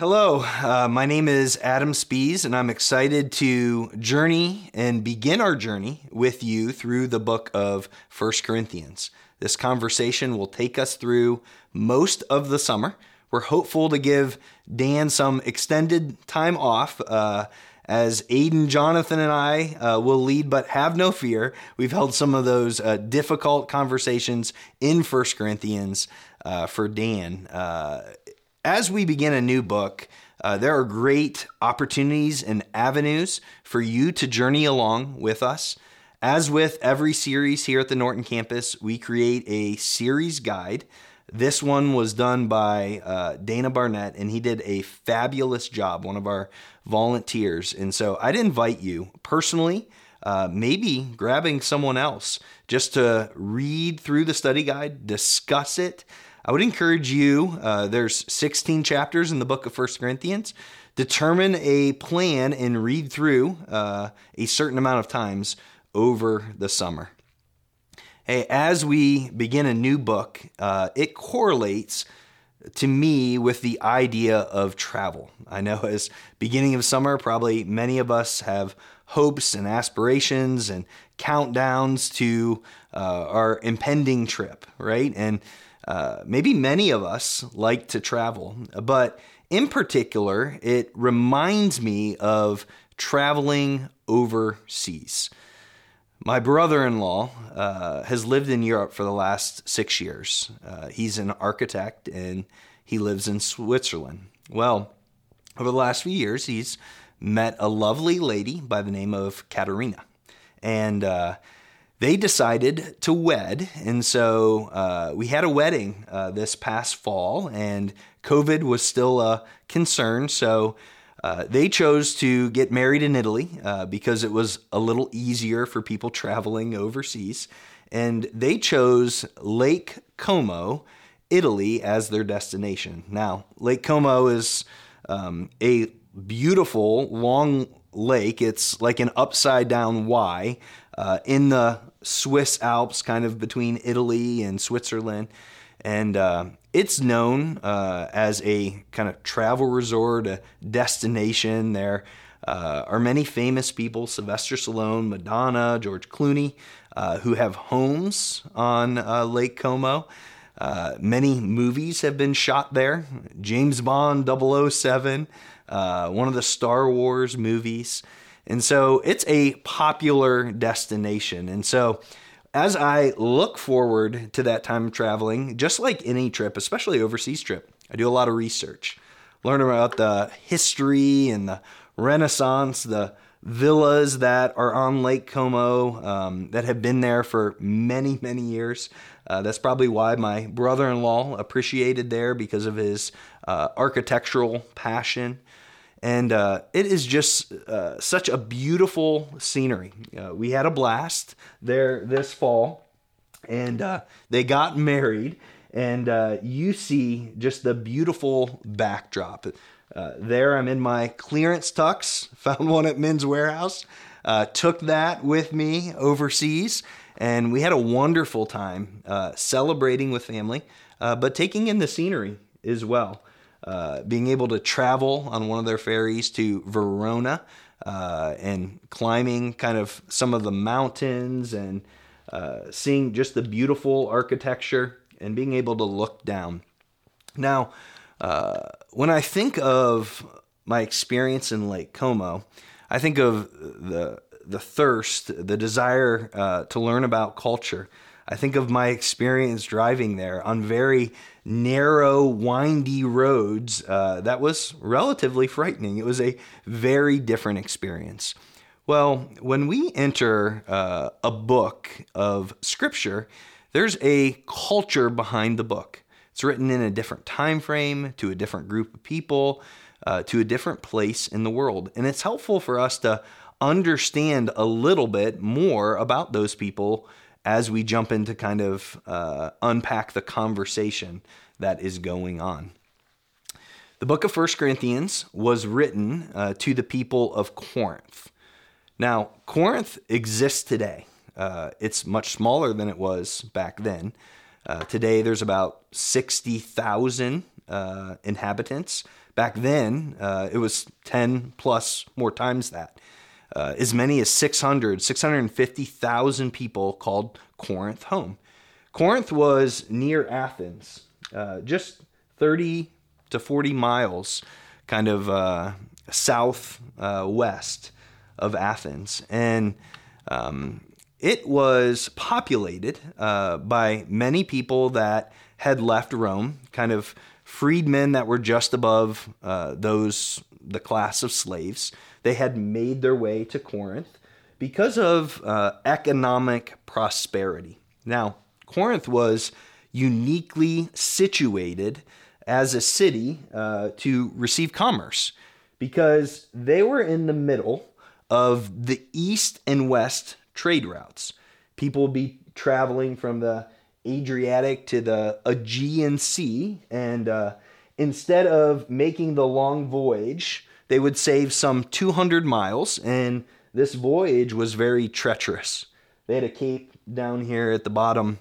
Hello, uh, my name is Adam Spees, and I'm excited to journey and begin our journey with you through the book of First Corinthians. This conversation will take us through most of the summer. We're hopeful to give Dan some extended time off. Uh, as Aiden, Jonathan, and I uh, will lead, but have no fear. We've held some of those uh, difficult conversations in First Corinthians uh, for Dan. As we begin a new book, uh, there are great opportunities and avenues for you to journey along with us. As with every series here at the Norton campus, we create a series guide. This one was done by uh, Dana Barnett, and he did a fabulous job, one of our volunteers. And so I'd invite you personally, uh, maybe grabbing someone else just to read through the study guide, discuss it. I would encourage you, uh, there's 16 chapters in the book of First Corinthians. Determine a plan and read through uh, a certain amount of times over the summer. Hey, as we begin a new book, uh, it correlates to me with the idea of travel. I know as beginning of summer, probably many of us have hopes and aspirations and countdowns to uh, our impending trip, right? And uh, maybe many of us like to travel, but in particular, it reminds me of traveling overseas. My brother in law uh, has lived in Europe for the last six years. Uh, he's an architect and he lives in Switzerland. Well, over the last few years, he's met a lovely lady by the name of Katerina. And uh, they decided to wed. And so uh, we had a wedding uh, this past fall, and COVID was still a concern. So uh, they chose to get married in Italy uh, because it was a little easier for people traveling overseas. And they chose Lake Como, Italy, as their destination. Now, Lake Como is um, a beautiful, long lake. It's like an upside down Y uh, in the Swiss Alps, kind of between Italy and Switzerland. And uh, it's known uh, as a kind of travel resort, a destination. There uh, are many famous people Sylvester Stallone, Madonna, George Clooney, uh, who have homes on uh, Lake Como. Uh, many movies have been shot there. James Bond 007, one of the Star Wars movies. And so it's a popular destination. And so as I look forward to that time of traveling, just like any trip, especially overseas trip, I do a lot of research, learn about the history and the Renaissance, the villas that are on Lake Como um, that have been there for many, many years. Uh, that's probably why my brother in law appreciated there because of his uh, architectural passion. And uh, it is just uh, such a beautiful scenery. Uh, we had a blast there this fall, and uh, they got married. And uh, you see just the beautiful backdrop. Uh, there, I'm in my clearance tux, found one at Men's Wearhouse, took that with me overseas, and we had a wonderful time celebrating with family, but taking in the scenery as well. Uh, being able to travel on one of their ferries to Varenna uh, and climbing kind of some of the mountains and uh, seeing just the beautiful architecture and being able to look down. Now, uh, when I think of my experience in Lake Como, I think of the the thirst, the desire uh, to learn about culture. I think of my experience driving there on very narrow, windy roads. Uh, that was relatively frightening. It was a very different experience. Well, when we enter uh, a book of scripture, there's a culture behind the book. It's written in a different time frame to a different group of people, uh, to a different place in the world. And it's helpful for us to understand a little bit more about those people as we jump into kind of uh, unpack the conversation that is going on. The book of First Corinthians was written uh, to the people of Corinth. Now, Corinth exists today. Uh, it's much smaller than it was back then. Uh, today, there's about 60,000 uh, inhabitants. Back then, uh, it was 10 plus more times that. Uh, as many as 600, 650,000 people called Corinth home. Corinth was near Athens, uh, just 30 to 40 miles, kind of uh, south uh, of Athens. And um, it was populated uh, by many people that had left Rome, kind of freedmen that were just above uh, those, the class of slaves. They had made their way to Corinth because of uh, economic prosperity. Now, Corinth was uniquely situated as a city uh, to receive commerce because they were in the middle of the east and west trade routes. People would be traveling from the Adriatic to the Aegean Sea, and uh, instead of making the long voyage, they would save some 200 miles, and this voyage was very treacherous. They had a cape down here at the bottom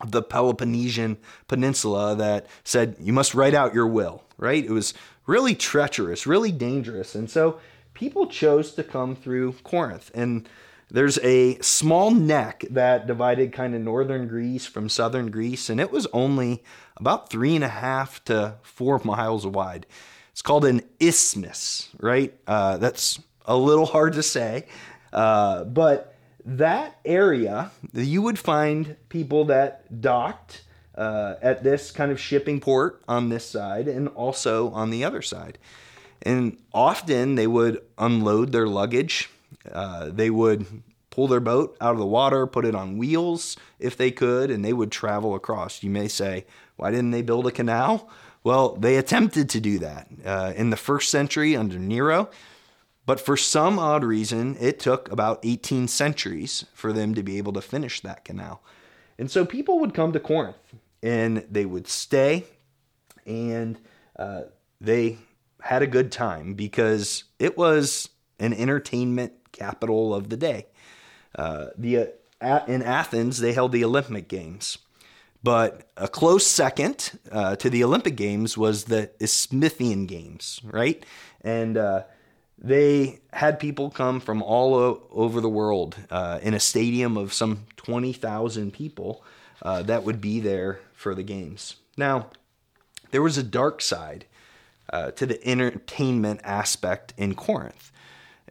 of the Peloponnesian Peninsula that said, You must write out your will, right? It was really treacherous, really dangerous. And so people chose to come through Corinth. And there's a small neck that divided kind of northern Greece from southern Greece, and it was only about three and a half to four miles wide. It's called an isthmus, right? Uh, that's a little hard to say, uh, but that area, you would find people that docked uh, at this kind of shipping port on this side and also on the other side. And often they would unload their luggage. Uh, they would pull their boat out of the water, put it on wheels if they could, and they would travel across. You may say, why didn't they build a canal? Well, they attempted to do that uh, in the first century under Nero, but for some odd reason, it took about 18 centuries for them to be able to finish that canal. And so people would come to Corinth and they would stay and uh, they had a good time because it was an entertainment capital of the day. Uh, the uh, in Athens they held the Olympic Games, but a close second uh, to the Olympic Games was the Isthmian Games, right? And uh, they had people come from all o- over the world uh, in a stadium of some twenty thousand people uh, that would be there for the games. Now, there was a dark side uh, to the entertainment aspect in Corinth.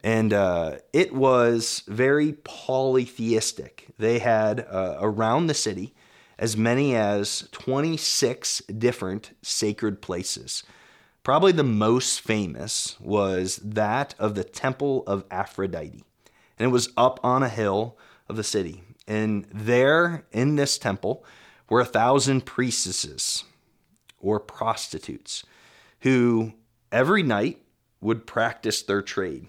And uh, it was very polytheistic. They had uh, around the city as many as 26 different sacred places. Probably the most famous was that of the Temple of Aphrodite. And it was up on a hill of the city. And there in this temple were a thousand priestesses or prostitutes who every night would practice their trade.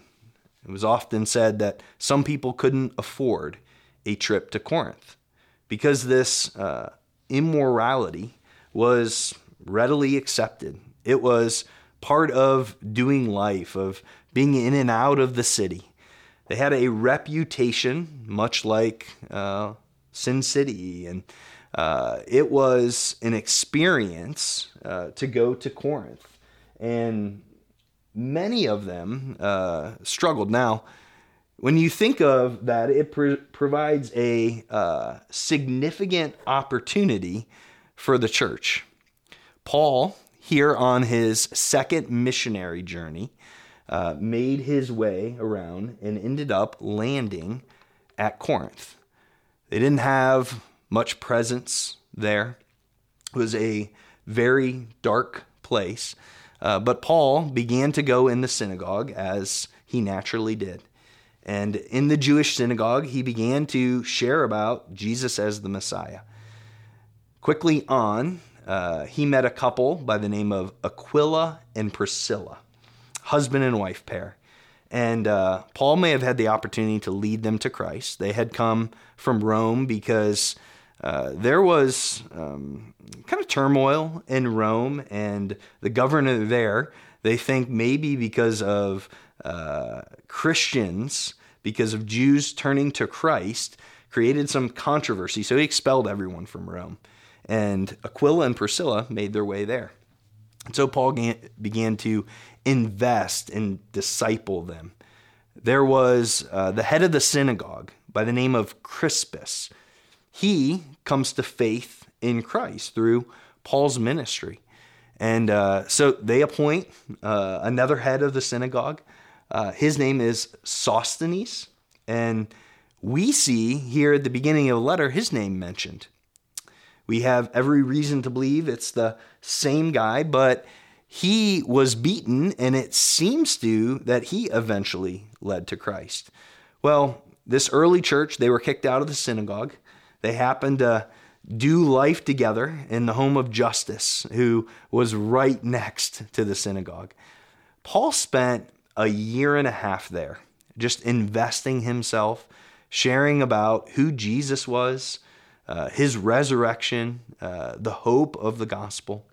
It was often said that some people couldn't afford a trip to Corinth because this uh, immorality was readily accepted. It was part of doing life, of being in and out of the city. They had a reputation, much like uh, Sin City, and uh, it was an experience uh, to go to Corinth and many of them uh, struggled. Now, when you think of that, it provides a uh, significant opportunity for the church. Paul, here on his second missionary journey, uh, made his way around and ended up landing at Corinth. They didn't have much presence there. It was a very dark place. Uh, but Paul began to go in the synagogue as he naturally did. And in the Jewish synagogue, he began to share about Jesus as the Messiah. Quickly on, uh, he met a couple by the name of Aquila and Priscilla, husband and wife pair. And uh, Paul may have had the opportunity to lead them to Christ. They had come from Rome because uh, there was um, kind of turmoil in Rome, and the governor there, they think maybe because of uh, Christians, because of Jews turning to Christ, created some controversy. So he expelled everyone from Rome. And Aquila and Priscilla made their way there. And so Paul began to invest and disciple them. There was uh, the head of the synagogue by the name of Crispus. He comes to faith in Christ through Paul's ministry. And uh, so they appoint uh, another head of the synagogue. Uh, his name is Sosthenes. And we see here at the beginning of the letter his name mentioned. We have every reason to believe it's the same guy, but he was beaten, and it seems to that he eventually led to Christ. Well, this early church, they were kicked out of the synagogue. They happened to do life together in the home of Justus, who was right next to the synagogue. Paul spent a year and a half there, just investing himself, sharing about who Jesus was, uh, his resurrection, uh, the hope of the gospel.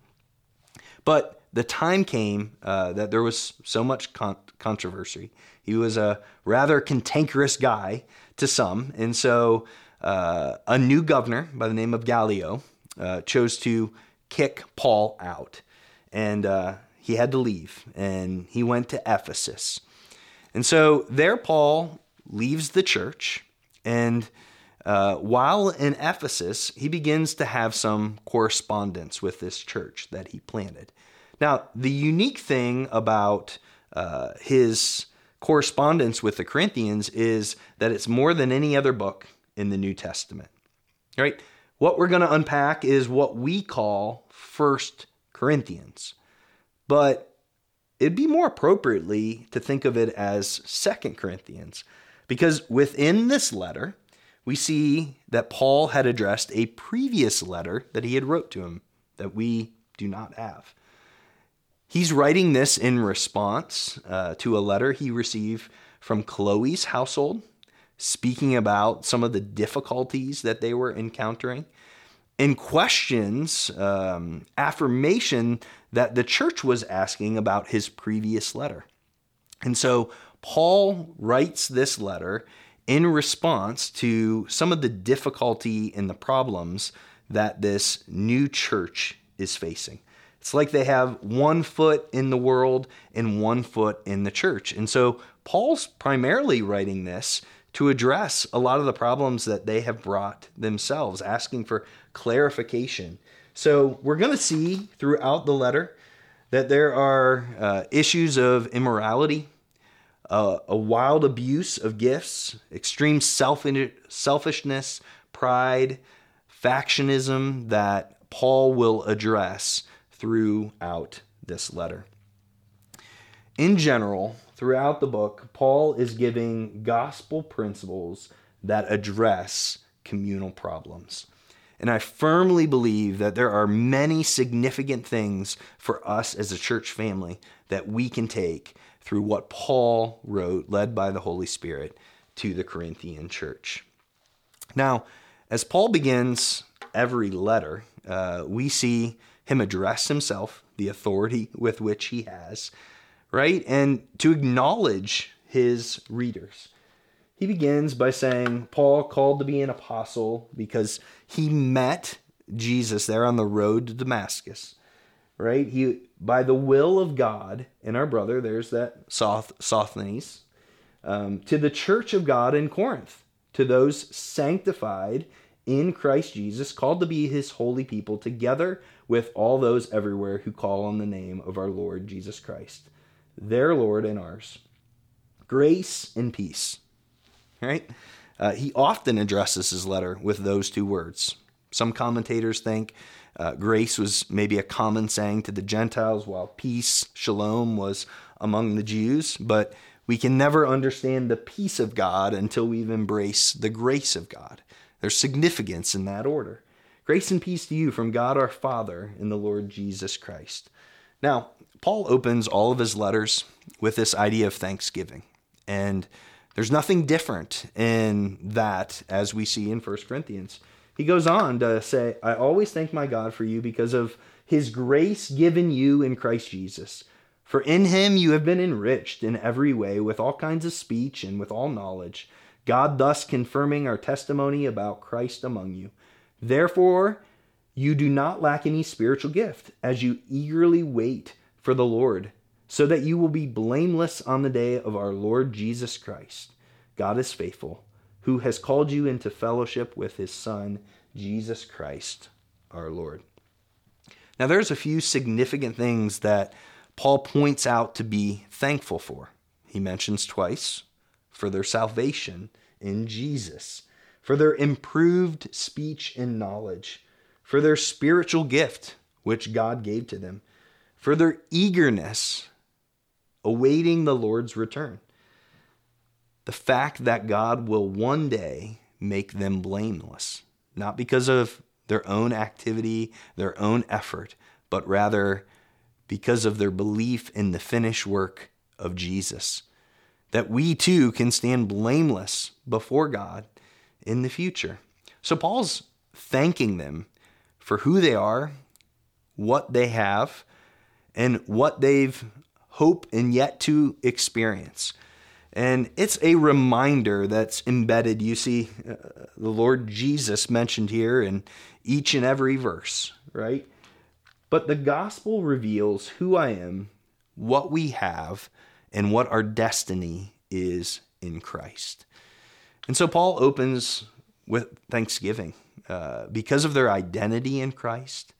But the time came uh, that there was so much con- controversy. He was a rather cantankerous guy to some, and so uh, a new governor by the name of Gallio uh, chose to kick Paul out, and uh, he had to leave, and he went to Ephesus. And so there, Paul leaves the church, and uh, while in Ephesus, he begins to have some correspondence with this church that he planted. Now, the unique thing about uh, his correspondence with the Corinthians is that it's more than any other book in the New Testament. Right? What we're going to unpack is what we call First Corinthians. But it'd be more appropriately to think of it as Second Corinthians because within this letter, we see that Paul had addressed a previous letter that he had wrote to him that we do not have. He's writing this in response uh, to a letter he received from Chloe's household, speaking about some of the difficulties that they were encountering, and questions, um, affirmation that the church was asking about his previous letter. And so Paul writes this letter in response to some of the difficulty and the problems that this new church is facing. It's like they have one foot in the world and one foot in the church. And so Paul's primarily writing this to address a lot of the problems that they have brought themselves, asking for clarification. So we're going to see throughout the letter that there are uh, issues of immorality, uh, a wild abuse of gifts, extreme self selfishness, pride, factionism that Paul will address throughout this letter. In general, throughout the book, Paul is giving gospel principles that address communal problems. And I firmly believe that there are many significant things for us as a church family that we can take through what Paul wrote, led by the Holy Spirit, to the Corinthian church. Now, as Paul begins every letter, uh, we see him address himself, the authority with which he has, right? And to acknowledge his readers. He begins by saying, Paul called to be an apostle because he met Jesus there on the road to Damascus right? He by the will of God and our brother, there's that Soth, Sosthenes, um, to the church of God in Corinth, to those sanctified in Christ Jesus, called to be his holy people, together with all those everywhere who call on the name of our Lord Jesus Christ, their Lord and ours. Grace and peace. Right? Uh, he often addresses his letter with those two words. Some commentators think uh, grace was maybe a common saying to the Gentiles, while peace, shalom, was among the Jews. But we can never understand the peace of God until we've embraced the grace of God. There's significance in that order. Grace and peace to you from God our Father and the Lord Jesus Christ. Now, Paul opens all of his letters with this idea of thanksgiving. And there's nothing different in that as we see in 1 Corinthians. He goes on to say, I always thank my God for you because of his grace given you in Christ Jesus. For in him you have been enriched in every way with all kinds of speech and with all knowledge, God thus confirming our testimony about Christ among you. Therefore, you do not lack any spiritual gift as you eagerly wait for the Lord, so that you will be blameless on the day of our Lord Jesus Christ. God is faithful, who has called you into fellowship with his Son, Jesus Christ, our Lord. Now, there's a few significant things that Paul points out to be thankful for. He mentions twice for their salvation in Jesus, for their improved speech and knowledge, for their spiritual gift, which God gave to them, for their eagerness awaiting the Lord's return. The fact that God will one day make them blameless, not because of their own activity, their own effort, but rather because of their belief in the finished work of Jesus. That we too can stand blameless before God in the future. So Paul's thanking them for who they are, what they have, and what they've hoped and yet to experience. And it's a reminder that's embedded. You see, uh, the Lord Jesus mentioned here in each and every verse, right? But the gospel reveals who I am, what we have, and what our destiny is in Christ. And so Paul opens with thanksgiving uh, because of their identity in Christ,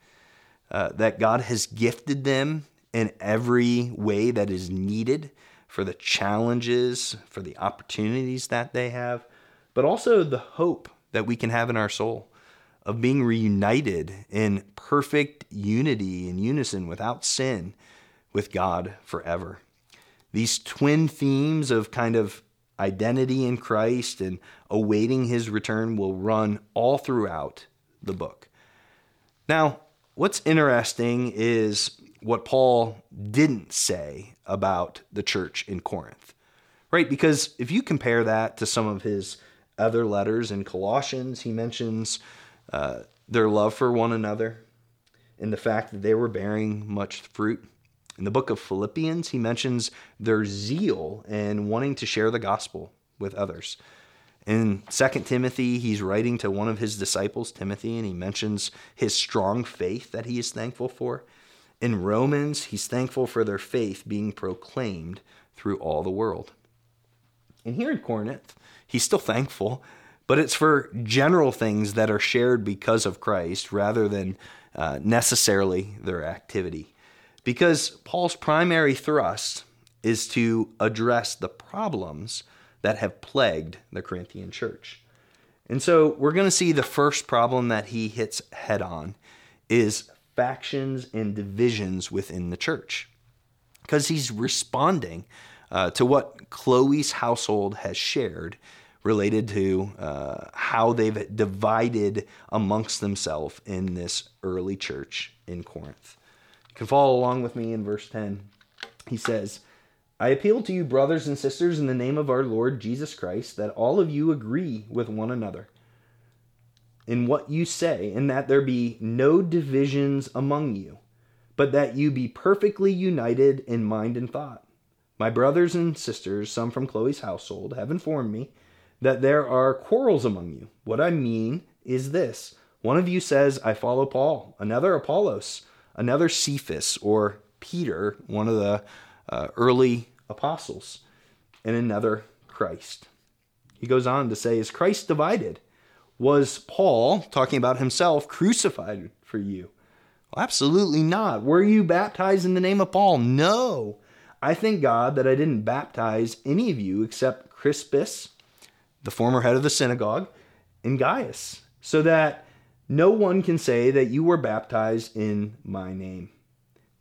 uh, that God has gifted them in every way that is needed for the challenges, for the opportunities that they have, but also the hope that we can have in our soul of being reunited in perfect unity and unison without sin with God forever. These twin themes of kind of identity in Christ and awaiting his return will run all throughout the book. Now, what's interesting is what Paul didn't say about the church in Corinth, right? Because if you compare that to some of his other letters in Colossians, he mentions uh, their love for one another and the fact that they were bearing much fruit. In the book of Philippians, he mentions their zeal and wanting to share the gospel with others. In 2 Timothy, he's writing to one of his disciples, Timothy, and he mentions his strong faith that he is thankful for. In Romans, he's thankful for their faith being proclaimed through all the world. And here in Corinth, he's still thankful, but it's for general things that are shared because of Christ rather than uh, necessarily their activity. Because Paul's primary thrust is to address the problems that have plagued the Corinthian church. And so we're going to see the first problem that he hits head on is factions and divisions within the church because he's responding uh, to what Chloe's household has shared related to uh, how they've divided amongst themselves in this early church in Corinth. You can follow along with me in verse 10. He says, I appeal to you, brothers and sisters, in the name of our Lord Jesus Christ, that all of you agree with one another in what you say, and that there be no divisions among you, but that you be perfectly united in mind and thought. My brothers and sisters, some from Chloe's household, have informed me that there are quarrels among you. What I mean is this one of you says, I follow Paul, another Apollos, another Cephas, or Peter, one of the uh, early apostles, and another Christ. He goes on to say, Is Christ divided? Was Paul, talking about himself, crucified for you? Well, absolutely not. Were you baptized in the name of Paul? No. I thank God that I didn't baptize any of you except Crispus, the former head of the synagogue, and Gaius, so that no one can say that you were baptized in my name.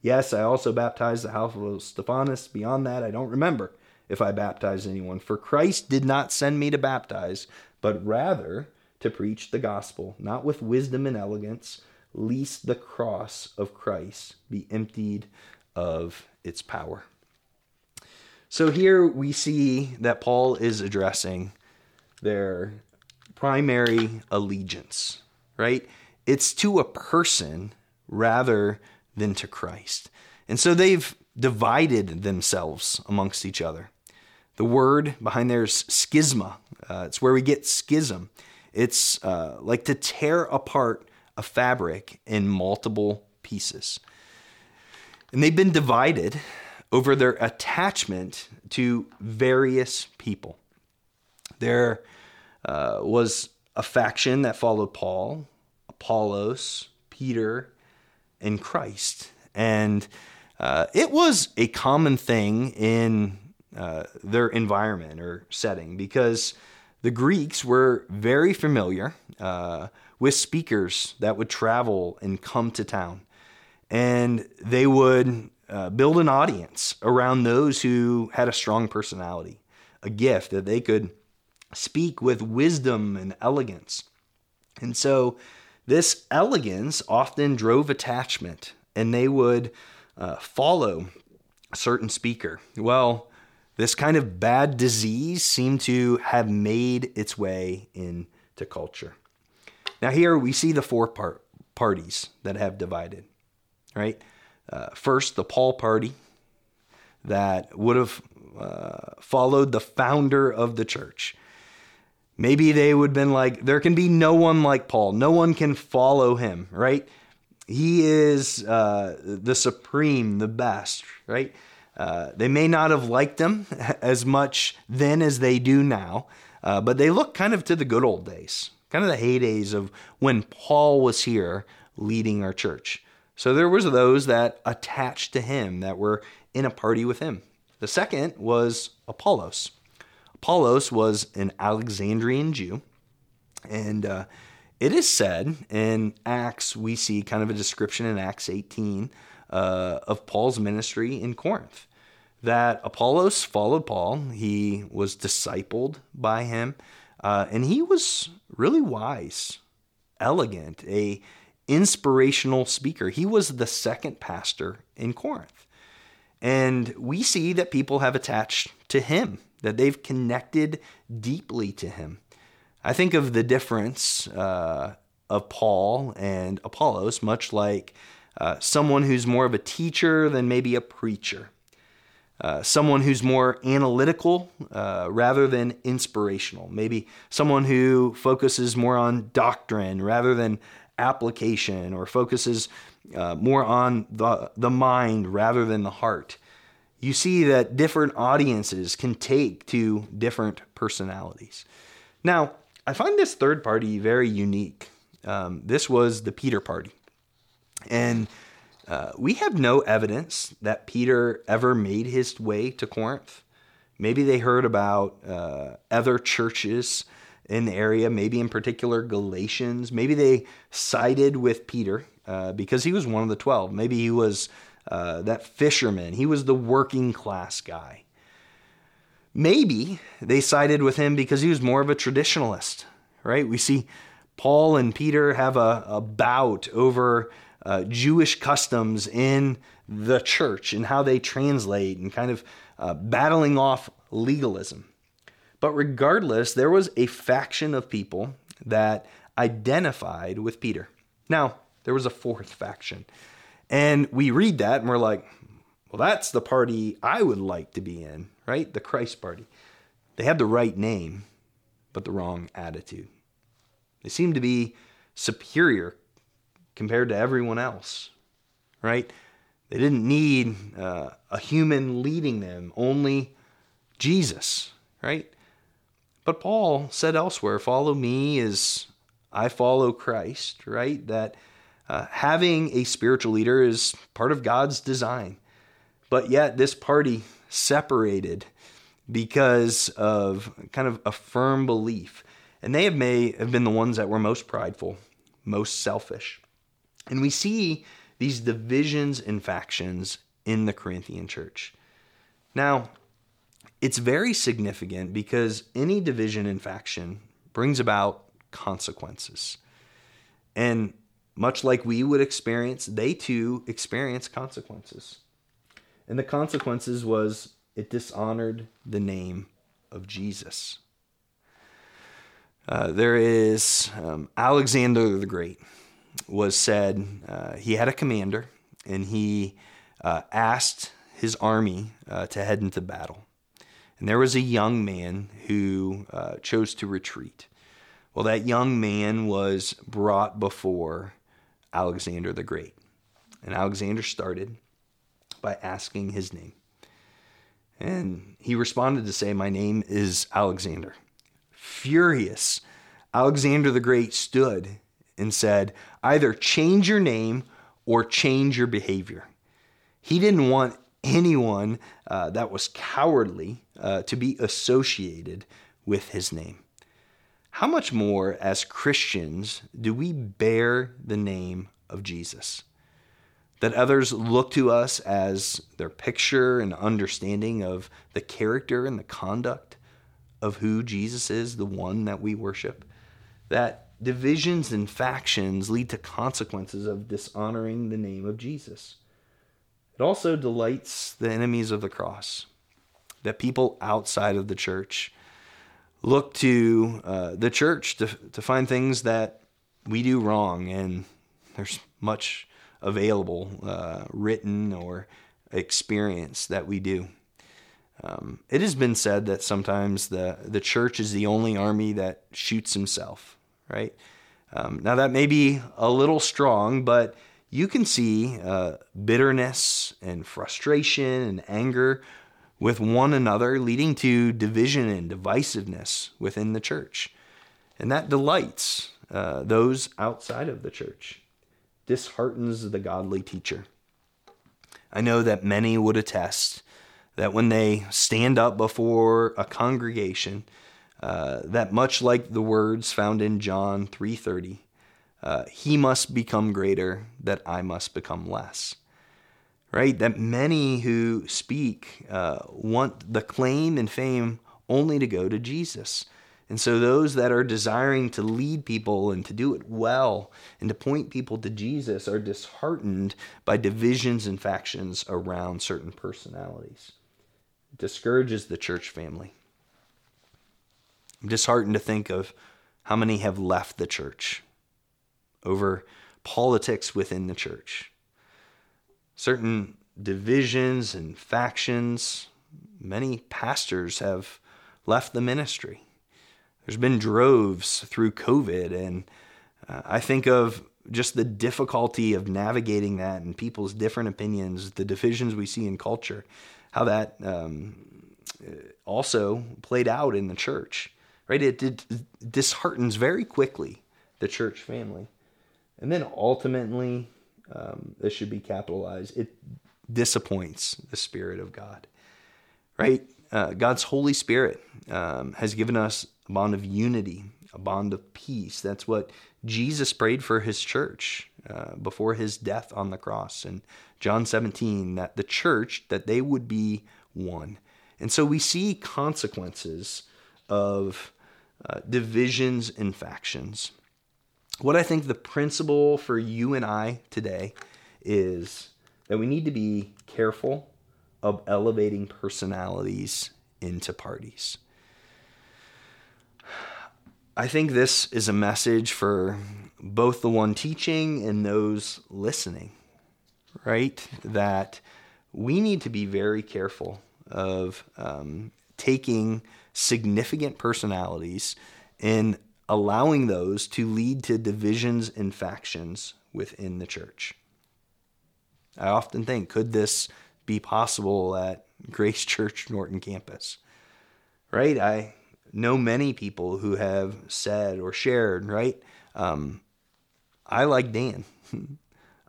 Yes, I also baptized the house of Stephanas. Beyond that, I don't remember if I baptized anyone. For Christ did not send me to baptize, but rather to preach the gospel, not with wisdom and elegance, lest the cross of Christ be emptied of its power. So here we see that Paul is addressing their primary allegiance, right? It's to a person rather than to Christ. And so they've divided themselves amongst each other. The word behind there is schisma. Uh, it's where we get schism. It's uh, like to tear apart a fabric in multiple pieces. And they've been divided over their attachment to various people. There uh, was a faction that followed Paul, Apollos, Peter, and Christ. And uh, it was a common thing in uh, their environment or setting because the Greeks were very familiar uh, with speakers that would travel and come to town. And they would uh, build an audience around those who had a strong personality, a gift that they could speak with wisdom and elegance. And so this elegance often drove attachment, and they would uh, follow a certain speaker. Well, this kind of bad disease seemed to have made its way into culture. Now, here we see the four part, parties that have divided, right? Uh, first, the Paul party that would have uh, followed the founder of the church. Maybe they would have been like, there can be no one like Paul. No one can follow him, right? He is uh, the supreme, the best, right? Uh, they may not have liked him as much then as they do now, uh, but they look kind of to the good old days, kind of the heydays of when Paul was here leading our church. So there was those that attached to him that were in a party with him. The second was Apollos. Apollos was an Alexandrian Jew, and uh, it is said in Acts, we see kind of a description in Acts 18 uh, of Paul's ministry in Corinth. That Apollos followed Paul, he was discipled by him, uh, and he was really wise, elegant, a inspirational speaker. He was the second pastor in Corinth. And we see that people have attached to him, that they've connected deeply to him. I think of the difference uh, of Paul and Apollos, much like uh, someone who's more of a teacher than maybe a preacher, uh, someone who's more analytical uh, rather than inspirational, maybe someone who focuses more on doctrine rather than application or focuses uh, more on the, the mind rather than the heart. You see that different audiences can take to different personalities. Now, I find this third party very unique. Um, this was the Peter party. And uh, we have no evidence that Peter ever made his way to Corinth. Maybe they heard about uh, other churches in the area, maybe in particular Galatians. Maybe they sided with Peter uh, because he was one of the 12. Maybe he was uh, that fisherman, he was the working class guy. Maybe they sided with him because he was more of a traditionalist, right? We see Paul and Peter have a, a bout over uh, Jewish customs in the church and how they translate and kind of uh, battling off legalism. But regardless, there was a faction of people that identified with Peter. Now, there was a fourth faction. And we read that and we're like, well, that's the party I would like to be in, right? The Christ party. They have the right name, but the wrong attitude. They seem to be superior compared to everyone else, right? They didn't need uh, a human leading them, only Jesus, right? But Paul said elsewhere, follow me as I follow Christ, right? That uh, having a spiritual leader is part of God's design. But yet, this party separated because of kind of a firm belief. And they have may have been the ones that were most prideful, most selfish. And we see these divisions and factions in the Corinthian church. Now, it's very significant because any division and faction brings about consequences. And much like we would experience, they too experience consequences. And the consequences was it dishonored the name of Jesus. Uh, there is um, Alexander the Great was said uh, he had a commander and he uh, asked his army uh, to head into battle. And there was a young man who uh, chose to retreat. Well, that young man was brought before Alexander the Great. And Alexander started by asking his name. And he responded to say, My name is Alexander. Furious, Alexander the Great stood and said, Either change your name or change your behavior. He didn't want anyone uh, that was cowardly uh, to be associated with his name. How much more, as Christians, do we bear the name of Jesus? That others look to us as their picture and understanding of the character and the conduct of who Jesus is, the one that we worship. That divisions and factions lead to consequences of dishonoring the name of Jesus. It also delights the enemies of the cross, that people outside of the church look to uh, the church to, to find things that we do wrong, and there's much available, uh, written or experience that we do. Um, it has been said that sometimes the, the church is the only army that shoots himself, right? Um, now, that may be a little strong, but you can see uh, bitterness and frustration and anger with one another, leading to division and divisiveness within the church. And that delights uh, those outside of the church, disheartens the godly teacher. I know that many would attest that when they stand up before a congregation, uh, that much like the words found in John 3:30, uh, he must become greater, that I must become less. Right? That many who speak uh, want the claim and fame only to go to Jesus. And so those that are desiring to lead people and to do it well and to point people to Jesus are disheartened by divisions and factions around certain personalities. It discourages the church family. I'm disheartened to think of how many have left the church over politics within the church. Certain divisions and factions, many pastors have left the ministry. There's been droves through COVID, and uh, I think of just the difficulty of navigating that and people's different opinions, the divisions we see in culture, how that um, also played out in the church, right? It, it disheartens very quickly the church family. And then ultimately, um, this should be capitalized, it disappoints the Spirit of God, right? Uh, God's Holy Spirit um, has given us a bond of unity, a bond of peace. That's what Jesus prayed for his church uh, before his death on the cross. In John 17, that the church, that they would be one. And so we see consequences of uh, divisions and factions what I think the principle for you and I today is that we need to be careful of elevating personalities into parties. I think this is a message for both the one teaching and those listening, right? That we need to be very careful of um, taking significant personalities and allowing those to lead to divisions and factions within the church. I often think, could this be possible at Grace Church Norton campus? Right? I know many people who have said or shared, right? Um, I like Dan.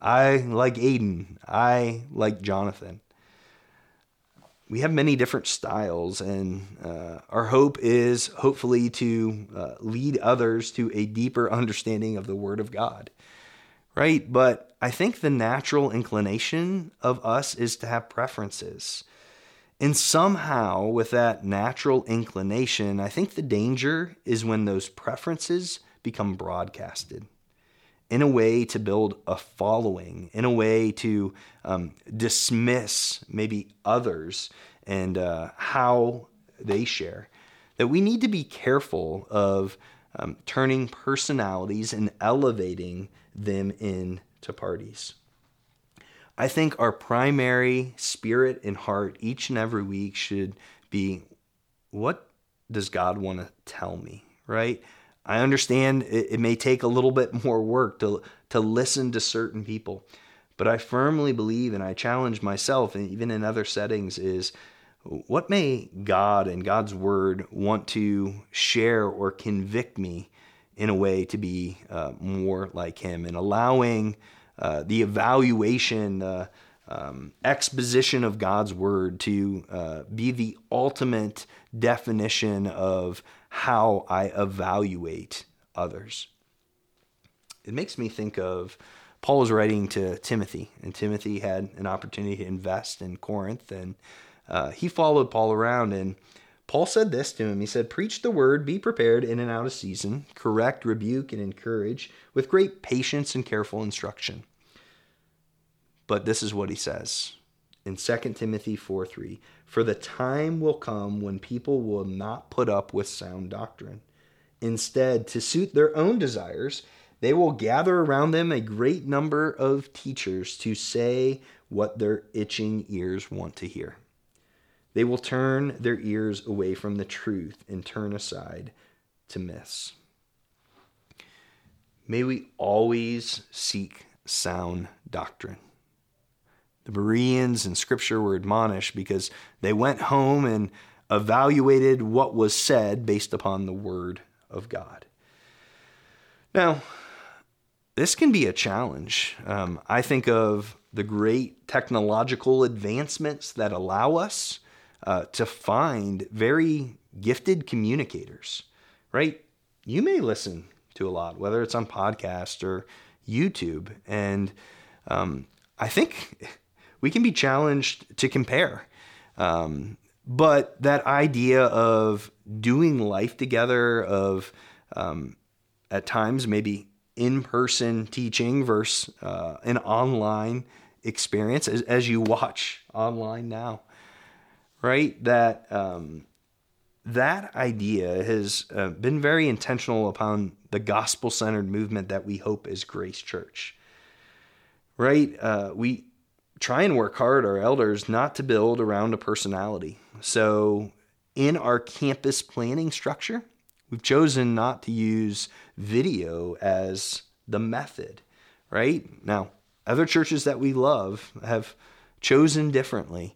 I like Aiden. I like Jonathan we have many different styles, and uh, our hope is hopefully to uh, lead others to a deeper understanding of the Word of God, right? But I think the natural inclination of us is to have preferences. And somehow, with that natural inclination, I think the danger is when those preferences become broadcasted in a way to build a following, in a way to um, dismiss maybe others and uh, how they share. That we need to be careful of um, turning personalities and elevating them into parties. I think our primary spirit and heart each and every week should be what does God want to tell me, right? I understand it, it may take a little bit more work to, to listen to certain people, but I firmly believe, and I challenge myself, and even in other settings, is what may God and God's word want to share or convict me in a way to be uh, more like Him? And allowing uh, the evaluation, uh, um, exposition of God's word to uh, be the ultimate definition of how I evaluate others. It makes me think of Paul was writing to Timothy, and Timothy had an opportunity to invest in Corinth, and uh, he followed Paul around. And Paul said this to him He said, Preach the word, be prepared in and out of season, correct, rebuke, and encourage with great patience and careful instruction. But this is what he says in 2 Timothy 4 3 For the time will come when people will not put up with sound doctrine. Instead, to suit their own desires, they will gather around them a great number of teachers to say what their itching ears want to hear. They will turn their ears away from the truth and turn aside to myths. May we always seek sound doctrine. The Bereans in Scripture were admonished because they went home and evaluated what was said based upon the Word of God. Now, this can be a challenge. Um, I think of the great technological advancements that allow us uh, to find very gifted communicators, right? You may listen to a lot, whether it's on podcast or YouTube. And um, I think we can be challenged to compare. Um, but that idea of doing life together, of um, at times maybe in person teaching versus uh, an online experience, as, as, you watch online now, right? That um, that idea has uh, been very intentional upon the gospel centered movement that we hope is Grace Church, right? Uh, we try and work hard, our elders, not to build around a personality. So, in our campus planning structure, we've chosen not to use video as the method, right? Now, other churches that we love have chosen differently.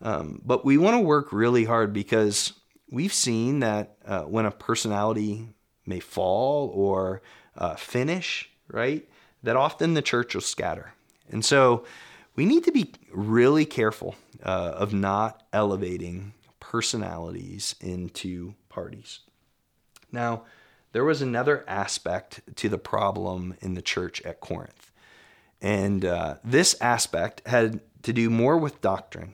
Um, but we want to work really hard because we've seen that uh, when a personality may fall or uh, finish, right, that often the church will scatter. And so we need to be really careful uh, of not elevating personalities into parties. Now, there was another aspect to the problem in the church at Corinth. And uh, this aspect had to do more with doctrine.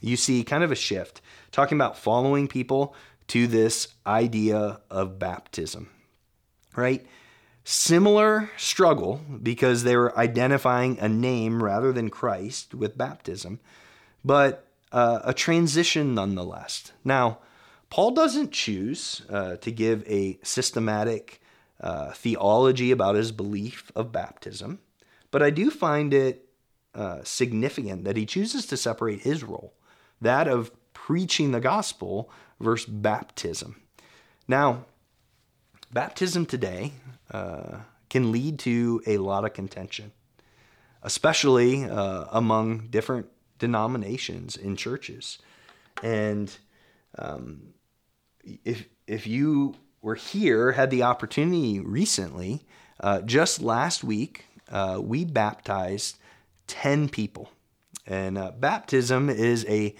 You see, kind of a shift, talking about following people to this idea of baptism, right? Similar struggle because they were identifying a name rather than Christ with baptism, but uh, a transition nonetheless. Now, Paul doesn't choose uh, to give a systematic uh, theology about his belief of baptism, but I do find it uh, significant that he chooses to separate his role, that of preaching the gospel versus baptism. Now, baptism today uh, can lead to a lot of contention, especially uh, among different denominations in churches. And um, if if you were here, had the opportunity recently, uh, just last week, uh, we baptized ten people, and uh, baptism is a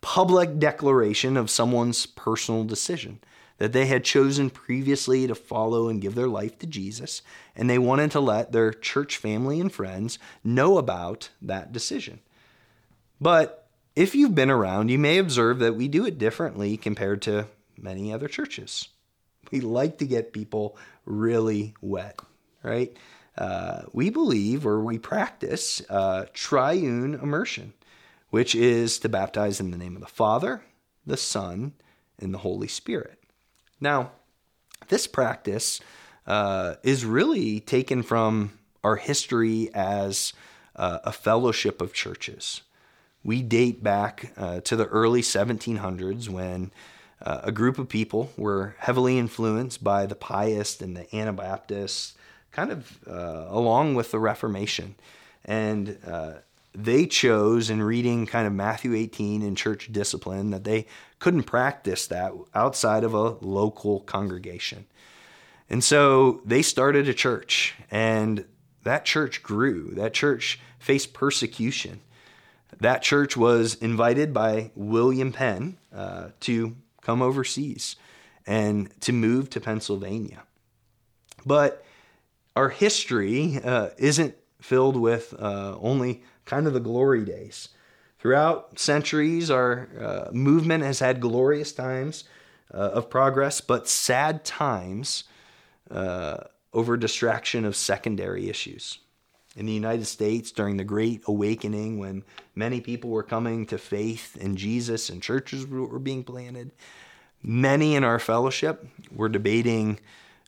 public declaration of someone's personal decision that they had chosen previously to follow and give their life to Jesus, and they wanted to let their church family and friends know about that decision. But if you've been around, you may observe that we do it differently compared to many other churches. We like to get people really wet, right? Uh, we believe or we practice uh, triune immersion, which is to baptize in the name of the Father, the Son, and the Holy Spirit. Now, this practice uh, is really taken from our history as uh, a fellowship of churches. We date back uh, to the early 1700s when uh, a group of people were heavily influenced by the pious and the Anabaptists, kind of uh, along with the Reformation. And uh, they chose in reading kind of Matthew 18 in church discipline that they couldn't practice that outside of a local congregation. And so they started a church, and that church grew. That church faced persecution. That church was invited by William Penn uh, to come overseas and to move to Pennsylvania. But our history uh, isn't filled with uh, only kind of the glory days. Throughout centuries, our uh, movement has had glorious times uh, of progress, but sad times uh, over distraction of secondary issues. In the United States, during the Great Awakening, when many people were coming to faith in Jesus and churches were being planted, many in our fellowship were debating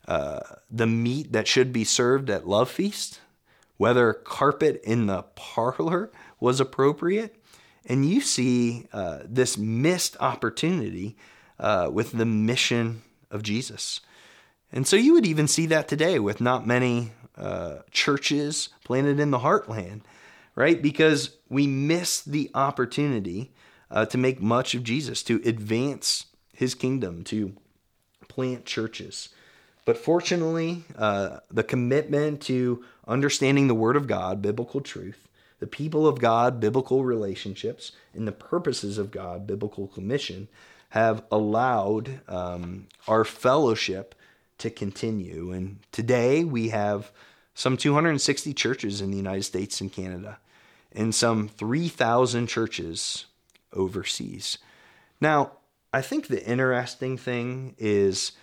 uh, the meat that should be served at Love Feast whether carpet in the parlor was appropriate. And you see uh, this missed opportunity uh, with the mission of Jesus. And so you would even see that today with not many uh, churches planted in the heartland, right? Because we miss the opportunity uh, to make much of Jesus, to advance his kingdom, to plant churches. But fortunately, uh, the commitment to understanding the Word of God, biblical truth, the people of God, biblical relationships, and the purposes of God, biblical commission, have allowed um, our fellowship to continue. And today we have some 260 churches in the United States and Canada, and some 3,000 churches overseas. Now, I think the interesting thing is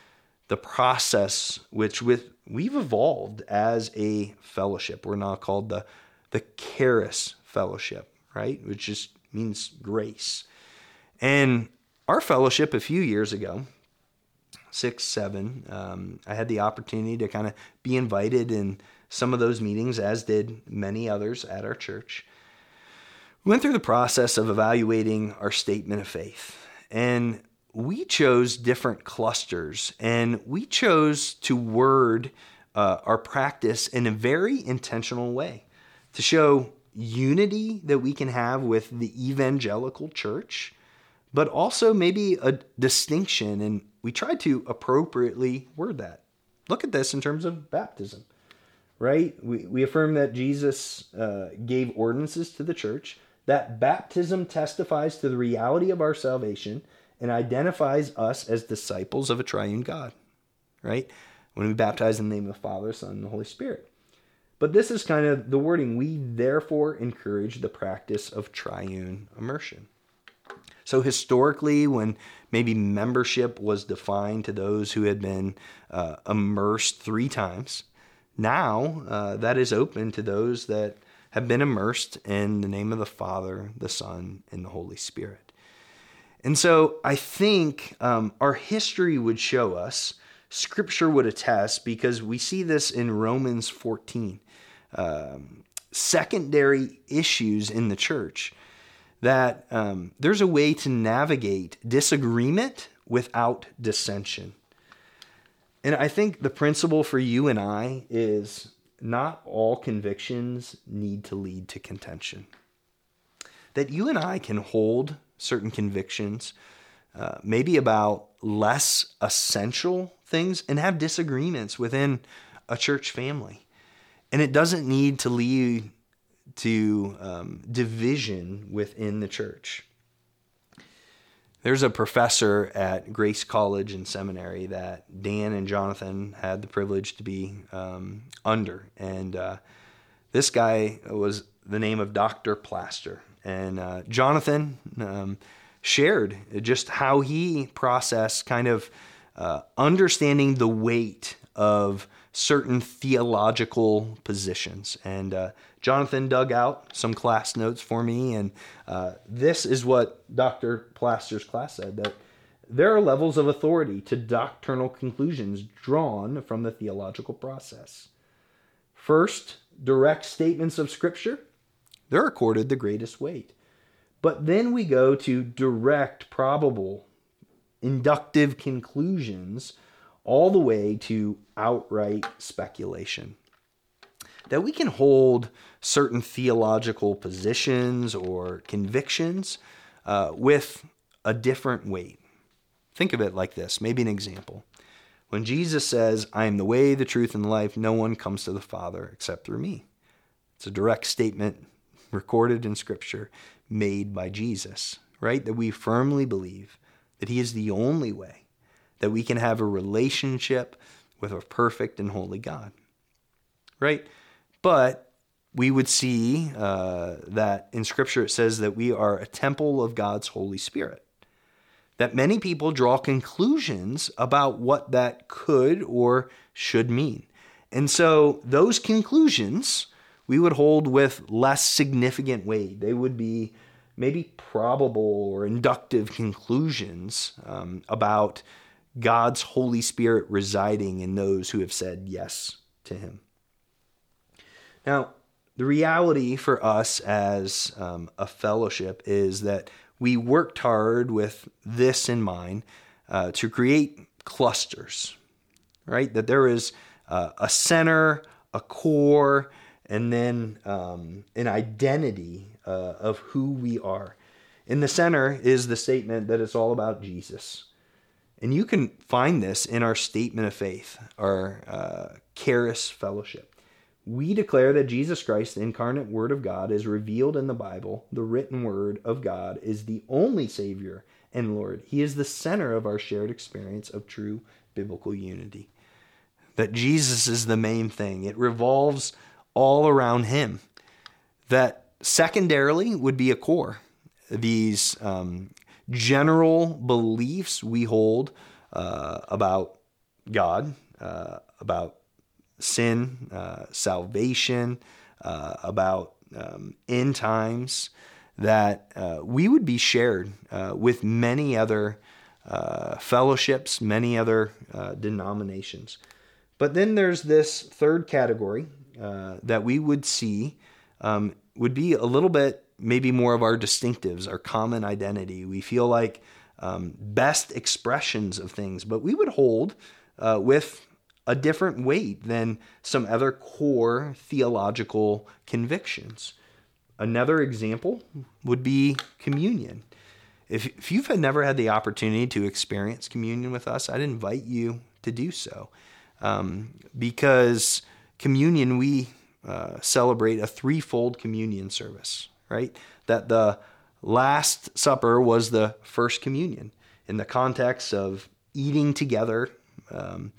the process which with we've evolved as a fellowship. We're now called the the Charis Fellowship, right? Which just means grace. And our fellowship a few years ago, six, seven, um, I had the opportunity to kind of be invited in some of those meetings, as did many others at our church. We went through the process of evaluating our statement of faith. And we chose different clusters and we chose to word uh, our practice in a very intentional way to show unity that we can have with the evangelical church, but also maybe a distinction. And we try to appropriately word that. Look at this in terms of baptism, right? We, we affirm that Jesus uh, gave ordinances to the church, that baptism testifies to the reality of our salvation and identifies us as disciples of a triune God, right? When we baptize in the name of the Father, Son, and the Holy Spirit. But this is kind of the wording. We therefore encourage the practice of triune immersion. So, historically, when maybe membership was defined to those who had been uh, immersed three times, now uh, that is open to those that have been immersed in the name of the Father, the Son, and the Holy Spirit. And so I think um, our history would show us, scripture would attest, because we see this in Romans 14. Um, secondary issues in the church that um, there's a way to navigate disagreement without dissension. And I think the principle for you and I is not all convictions need to lead to contention. That you and I can hold certain convictions, uh, maybe about less essential things, and have disagreements within a church family. And it doesn't need to lead to um, division within the church. There's a professor at Grace College and Seminary that Dan and Jonathan had the privilege to be um, under. And uh, this guy was the name of Dr. Plaster. And uh, Jonathan um, shared just how he processed kind of uh, understanding the weight of certain theological positions. And uh, Jonathan dug out some class notes for me, and uh, this is what Dr. Plaster's class said that there are levels of authority to doctrinal conclusions drawn from the theological process. First, direct statements of Scripture they're accorded the greatest weight. But then we go to direct probable inductive conclusions all the way to outright speculation. That we can hold certain theological positions or convictions uh, with a different weight. Think of it like this maybe an example. When Jesus says, I am the way, the truth, and the life, no one comes to the Father except through me. It's a direct statement recorded in Scripture made by Jesus, right? That we firmly believe that He is the only way that we can have a relationship with a perfect and holy God, right? But we would see uh, that in Scripture it says that we are a temple of God's Holy Spirit. That many people draw conclusions about what that could or should mean. And so those conclusions we would hold with less significant weight. They would be maybe probable or inductive conclusions um, about God's Holy Spirit residing in those who have said yes to Him. Now, the reality for us as um, a fellowship is that we worked hard with this in mind uh, to create clusters, right? That there is uh, a center, a core, and then um, an identity uh, of who we are. In the center is the statement that it's all about Jesus. And you can find this in our statement of faith, our uh, Charis fellowship. We declare that Jesus Christ, the incarnate Word of God, is revealed in the Bible. The written Word of God is the only Savior and Lord. He is the center of our shared experience of true biblical unity. That Jesus is the main thing, it revolves all around him. That secondarily would be a core. These um, general beliefs we hold uh, about God, uh, about sin, uh, salvation, uh, about um, end times, that uh, we would be shared uh, with many other fellowships, many other denominations. But then there's this third category uh, that we would see um, would be a little bit maybe more of our distinctives, our common identity. We feel like um, best expressions of things, but we would hold uh, with a different weight than some other core theological convictions. Another example would be communion. If, if you've never had the opportunity to experience communion with us, I'd invite you to do so. Um, because communion, we uh, celebrate a threefold communion service, right? That the Last Supper was the first communion in the context of eating together. Um,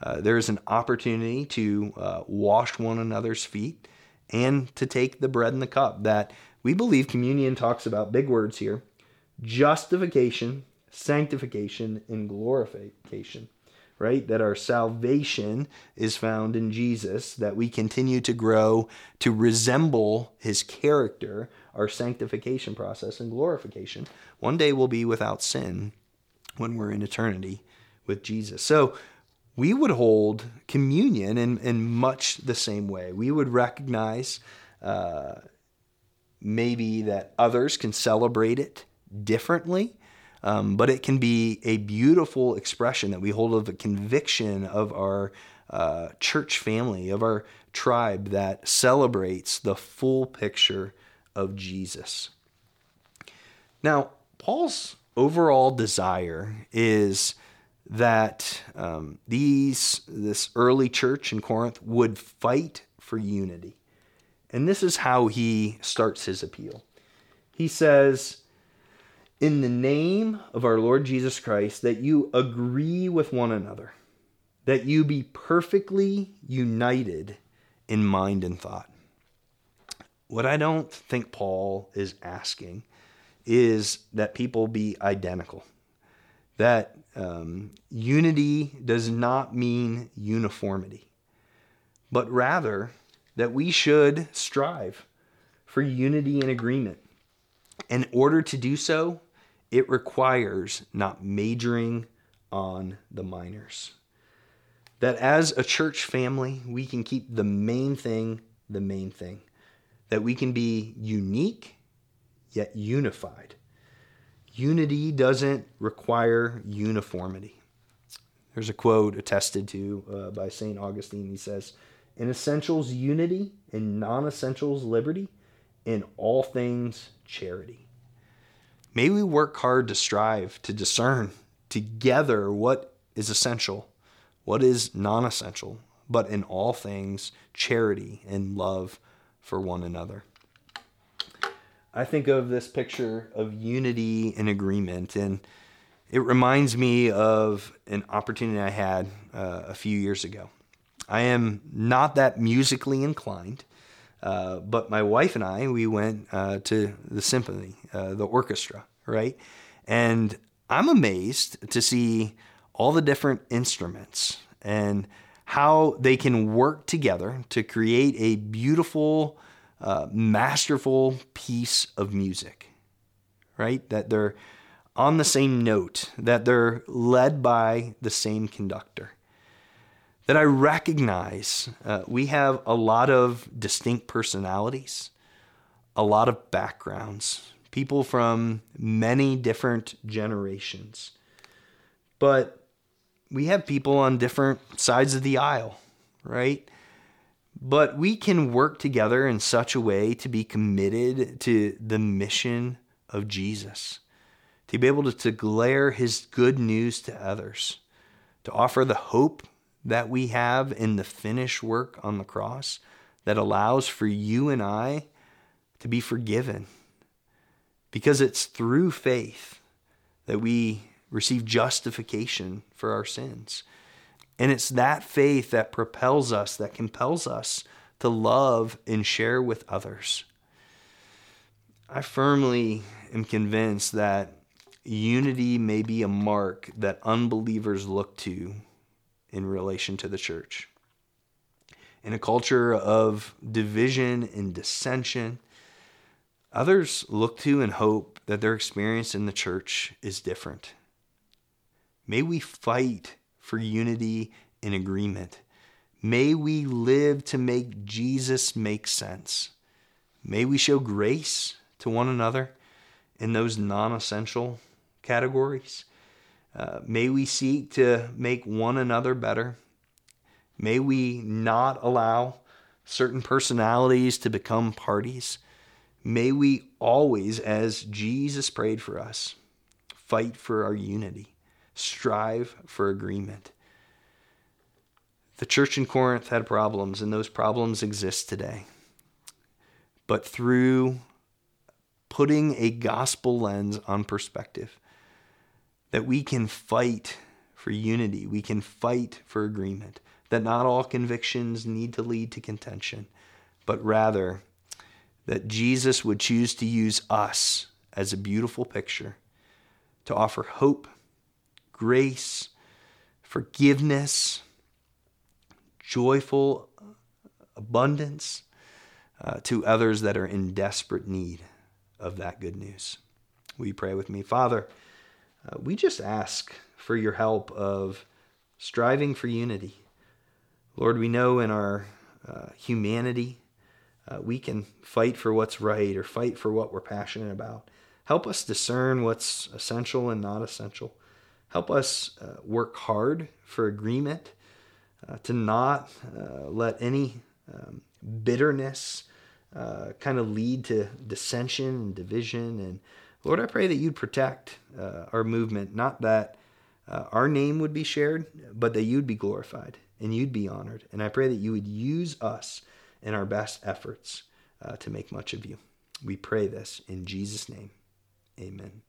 uh, there's an opportunity to uh, wash one another's feet and to take the bread and the cup. That we believe communion talks about big words here justification, sanctification, and glorification right? That our salvation is found in Jesus, that we continue to grow to resemble his character, our sanctification process and glorification. One day we'll be without sin when we're in eternity with Jesus. So we would hold communion in, in much the same way. We would recognize uh, maybe that others can celebrate it differently. Um, but it can be a beautiful expression that we hold of a conviction of our uh, church family, of our tribe that celebrates the full picture of Jesus. Now, Paul's overall desire is that um, these this early church in Corinth would fight for unity. And this is how he starts his appeal. He says, in the name of our Lord Jesus Christ that you agree with one another, that you be perfectly united in mind and thought. What I don't think Paul is asking is that people be identical. That um, unity does not mean uniformity, but rather that we should strive for unity and agreement. In order to do so, it requires not majoring on the minors. That as a church family, we can keep the main thing the main thing. That we can be unique yet unified. unity doesn't require uniformity. There's a quote attested to uh, by St. Augustine. He says, In essentials, unity, in non essentials, liberty, in all things, charity. May we work hard to strive to discern together what is essential, what is non essential, but in all things, charity and love for one another. I think of this picture of unity and agreement, and it reminds me of an opportunity I had uh, a few years ago. I am not that musically inclined, uh, but my wife and I, we went uh, to the symphony, uh, the orchestra, right? And I'm amazed to see all the different instruments and how they can work together to create a beautiful, uh, masterful piece of music, right? That they're on the same note, that they're led by the same conductor. That I recognize uh, we have a lot of distinct personalities, a lot of backgrounds, people from many different generations. But we have people on different sides of the aisle, right? But we can work together in such a way to be committed to the mission of Jesus to be able to, glare his good news to others, to offer the hope that we have in the finished work on the cross that allows for you and I to be forgiven. Because it's through faith that we receive justification for our sins. And it's that faith that propels us, that compels us to love and share with others. I firmly am convinced that unity may be a mark that unbelievers look to in relation to the church. In a culture of division and dissension, others look to and hope that their experience in the church is different. May we fight for unity and agreement. May we live to make Jesus make sense. May we show grace to one another in those non essential categories. Uh, may we seek to make one another better. May we not allow certain personalities to become parties. May we always, as Jesus prayed for us, fight for our unity, strive for agreement. The church in Corinth had problems, and those problems exist today. But through putting a gospel lens on perspective, that we can fight for unity, we can fight for agreement, that not all convictions need to lead to contention, but rather that Jesus would choose to use us as a beautiful picture to offer hope, grace, forgiveness, joyful abundance uh, to others that are in desperate need of that good news. Will you pray with me? Father, uh, we just ask for your help of striving for unity. Lord, we know in our uh, humanity, uh, we can fight for what's right or fight for what we're passionate about. Help us discern what's essential and not essential. Help us uh, work hard for agreement, uh, to not uh, let any um, bitterness kind of lead to dissension and division and Lord, I pray that you'd protect uh, our movement, not that uh, our name would be shared, but that you'd be glorified and you'd be honored. And I pray that you would use us in our best efforts uh, to make much of you. We pray this in Jesus' name. Amen.